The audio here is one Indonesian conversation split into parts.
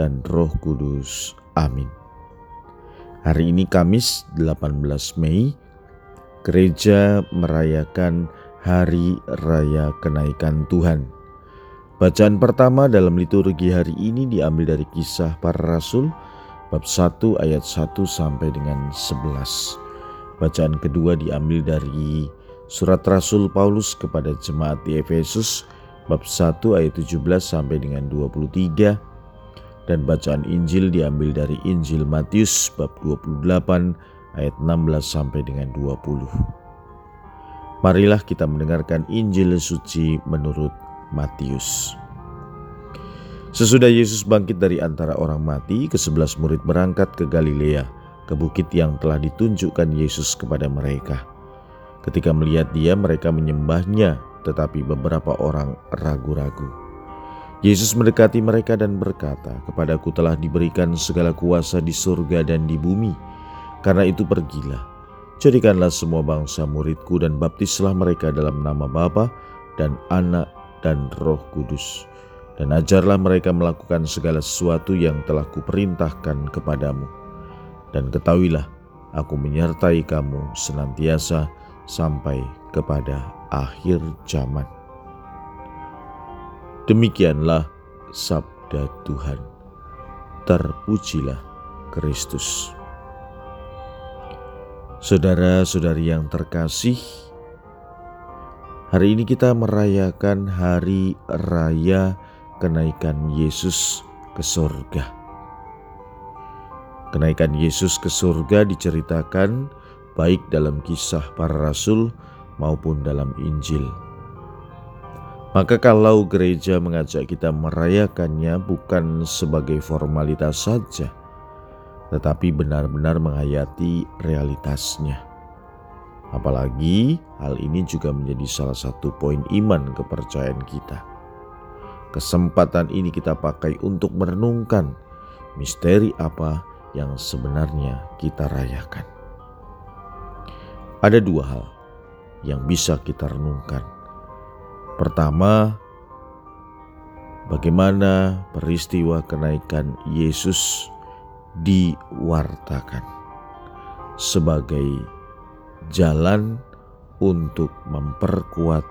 dan Roh Kudus. Amin. Hari ini Kamis 18 Mei, gereja merayakan Hari Raya Kenaikan Tuhan. Bacaan pertama dalam liturgi hari ini diambil dari kisah para rasul bab 1 ayat 1 sampai dengan 11. Bacaan kedua diambil dari surat Rasul Paulus kepada jemaat di Efesus bab 1 ayat 17 sampai dengan 23 dan bacaan Injil diambil dari Injil Matius bab 28 ayat 16 sampai dengan 20. Marilah kita mendengarkan Injil suci menurut Matius. Sesudah Yesus bangkit dari antara orang mati, kesebelas murid berangkat ke Galilea, ke bukit yang telah ditunjukkan Yesus kepada mereka. Ketika melihat dia, mereka menyembahnya, tetapi beberapa orang ragu-ragu. Yesus mendekati mereka dan berkata, "Kepadaku telah diberikan segala kuasa di surga dan di bumi. Karena itu pergilah, jadikanlah semua bangsa muridku dan baptislah mereka dalam nama Bapa dan Anak dan Roh Kudus. Dan ajarlah mereka melakukan segala sesuatu yang telah kuperintahkan kepadamu. Dan ketahuilah, aku menyertai kamu senantiasa sampai kepada akhir zaman." Demikianlah sabda Tuhan. Terpujilah Kristus. Saudara-saudari yang terkasih, hari ini kita merayakan hari raya kenaikan Yesus ke surga. Kenaikan Yesus ke surga diceritakan baik dalam kisah para rasul maupun dalam Injil. Maka kalau gereja mengajak kita merayakannya bukan sebagai formalitas saja, tetapi benar-benar menghayati realitasnya. Apalagi hal ini juga menjadi salah satu poin iman kepercayaan kita. Kesempatan ini kita pakai untuk merenungkan misteri apa yang sebenarnya kita rayakan. Ada dua hal yang bisa kita renungkan Pertama, bagaimana peristiwa kenaikan Yesus diwartakan sebagai jalan untuk memperkuat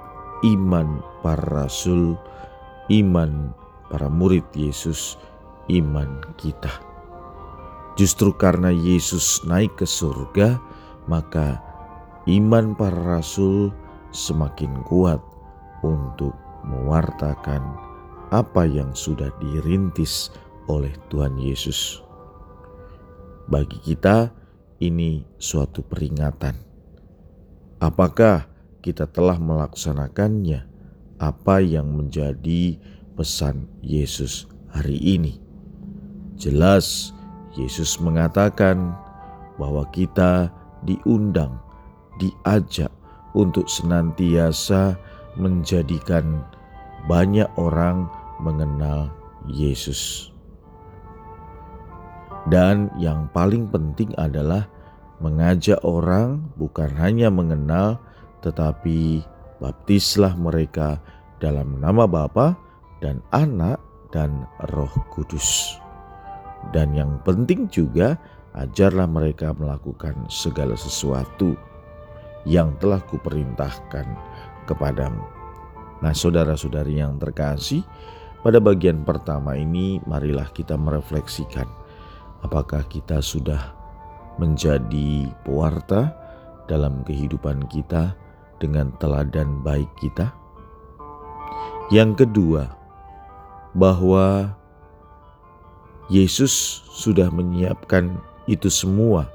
iman para rasul, iman para murid Yesus, iman kita. Justru karena Yesus naik ke surga, maka iman para rasul semakin kuat untuk mewartakan apa yang sudah dirintis oleh Tuhan Yesus. Bagi kita, ini suatu peringatan. Apakah kita telah melaksanakannya? Apa yang menjadi pesan Yesus hari ini? Jelas, Yesus mengatakan bahwa kita diundang, diajak untuk senantiasa menjadikan banyak orang mengenal Yesus. Dan yang paling penting adalah mengajak orang bukan hanya mengenal tetapi baptislah mereka dalam nama Bapa dan Anak dan Roh Kudus. Dan yang penting juga ajarlah mereka melakukan segala sesuatu yang telah kuperintahkan kepadamu. Nah, saudara-saudari yang terkasih, pada bagian pertama ini marilah kita merefleksikan apakah kita sudah menjadi pewarta dalam kehidupan kita dengan teladan baik kita. Yang kedua, bahwa Yesus sudah menyiapkan itu semua.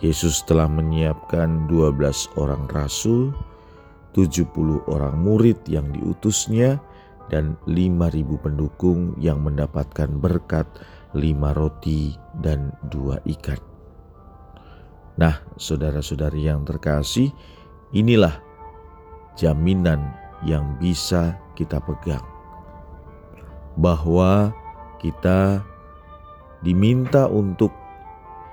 Yesus telah menyiapkan 12 orang rasul 70 orang murid yang diutusnya, dan 5.000 pendukung yang mendapatkan berkat lima roti dan dua ikan. Nah, saudara-saudari yang terkasih, inilah jaminan yang bisa kita pegang bahwa kita diminta untuk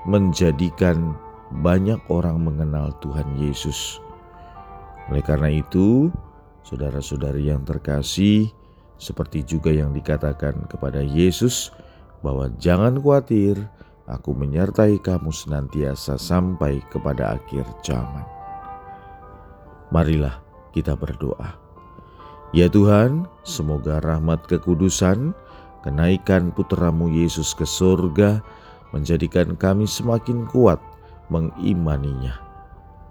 menjadikan banyak orang mengenal Tuhan Yesus. Oleh karena itu, saudara-saudari yang terkasih, seperti juga yang dikatakan kepada Yesus, bahwa jangan khawatir, aku menyertai kamu senantiasa sampai kepada akhir zaman. Marilah kita berdoa. Ya Tuhan, semoga rahmat kekudusan, kenaikan putramu Yesus ke surga, menjadikan kami semakin kuat mengimaninya.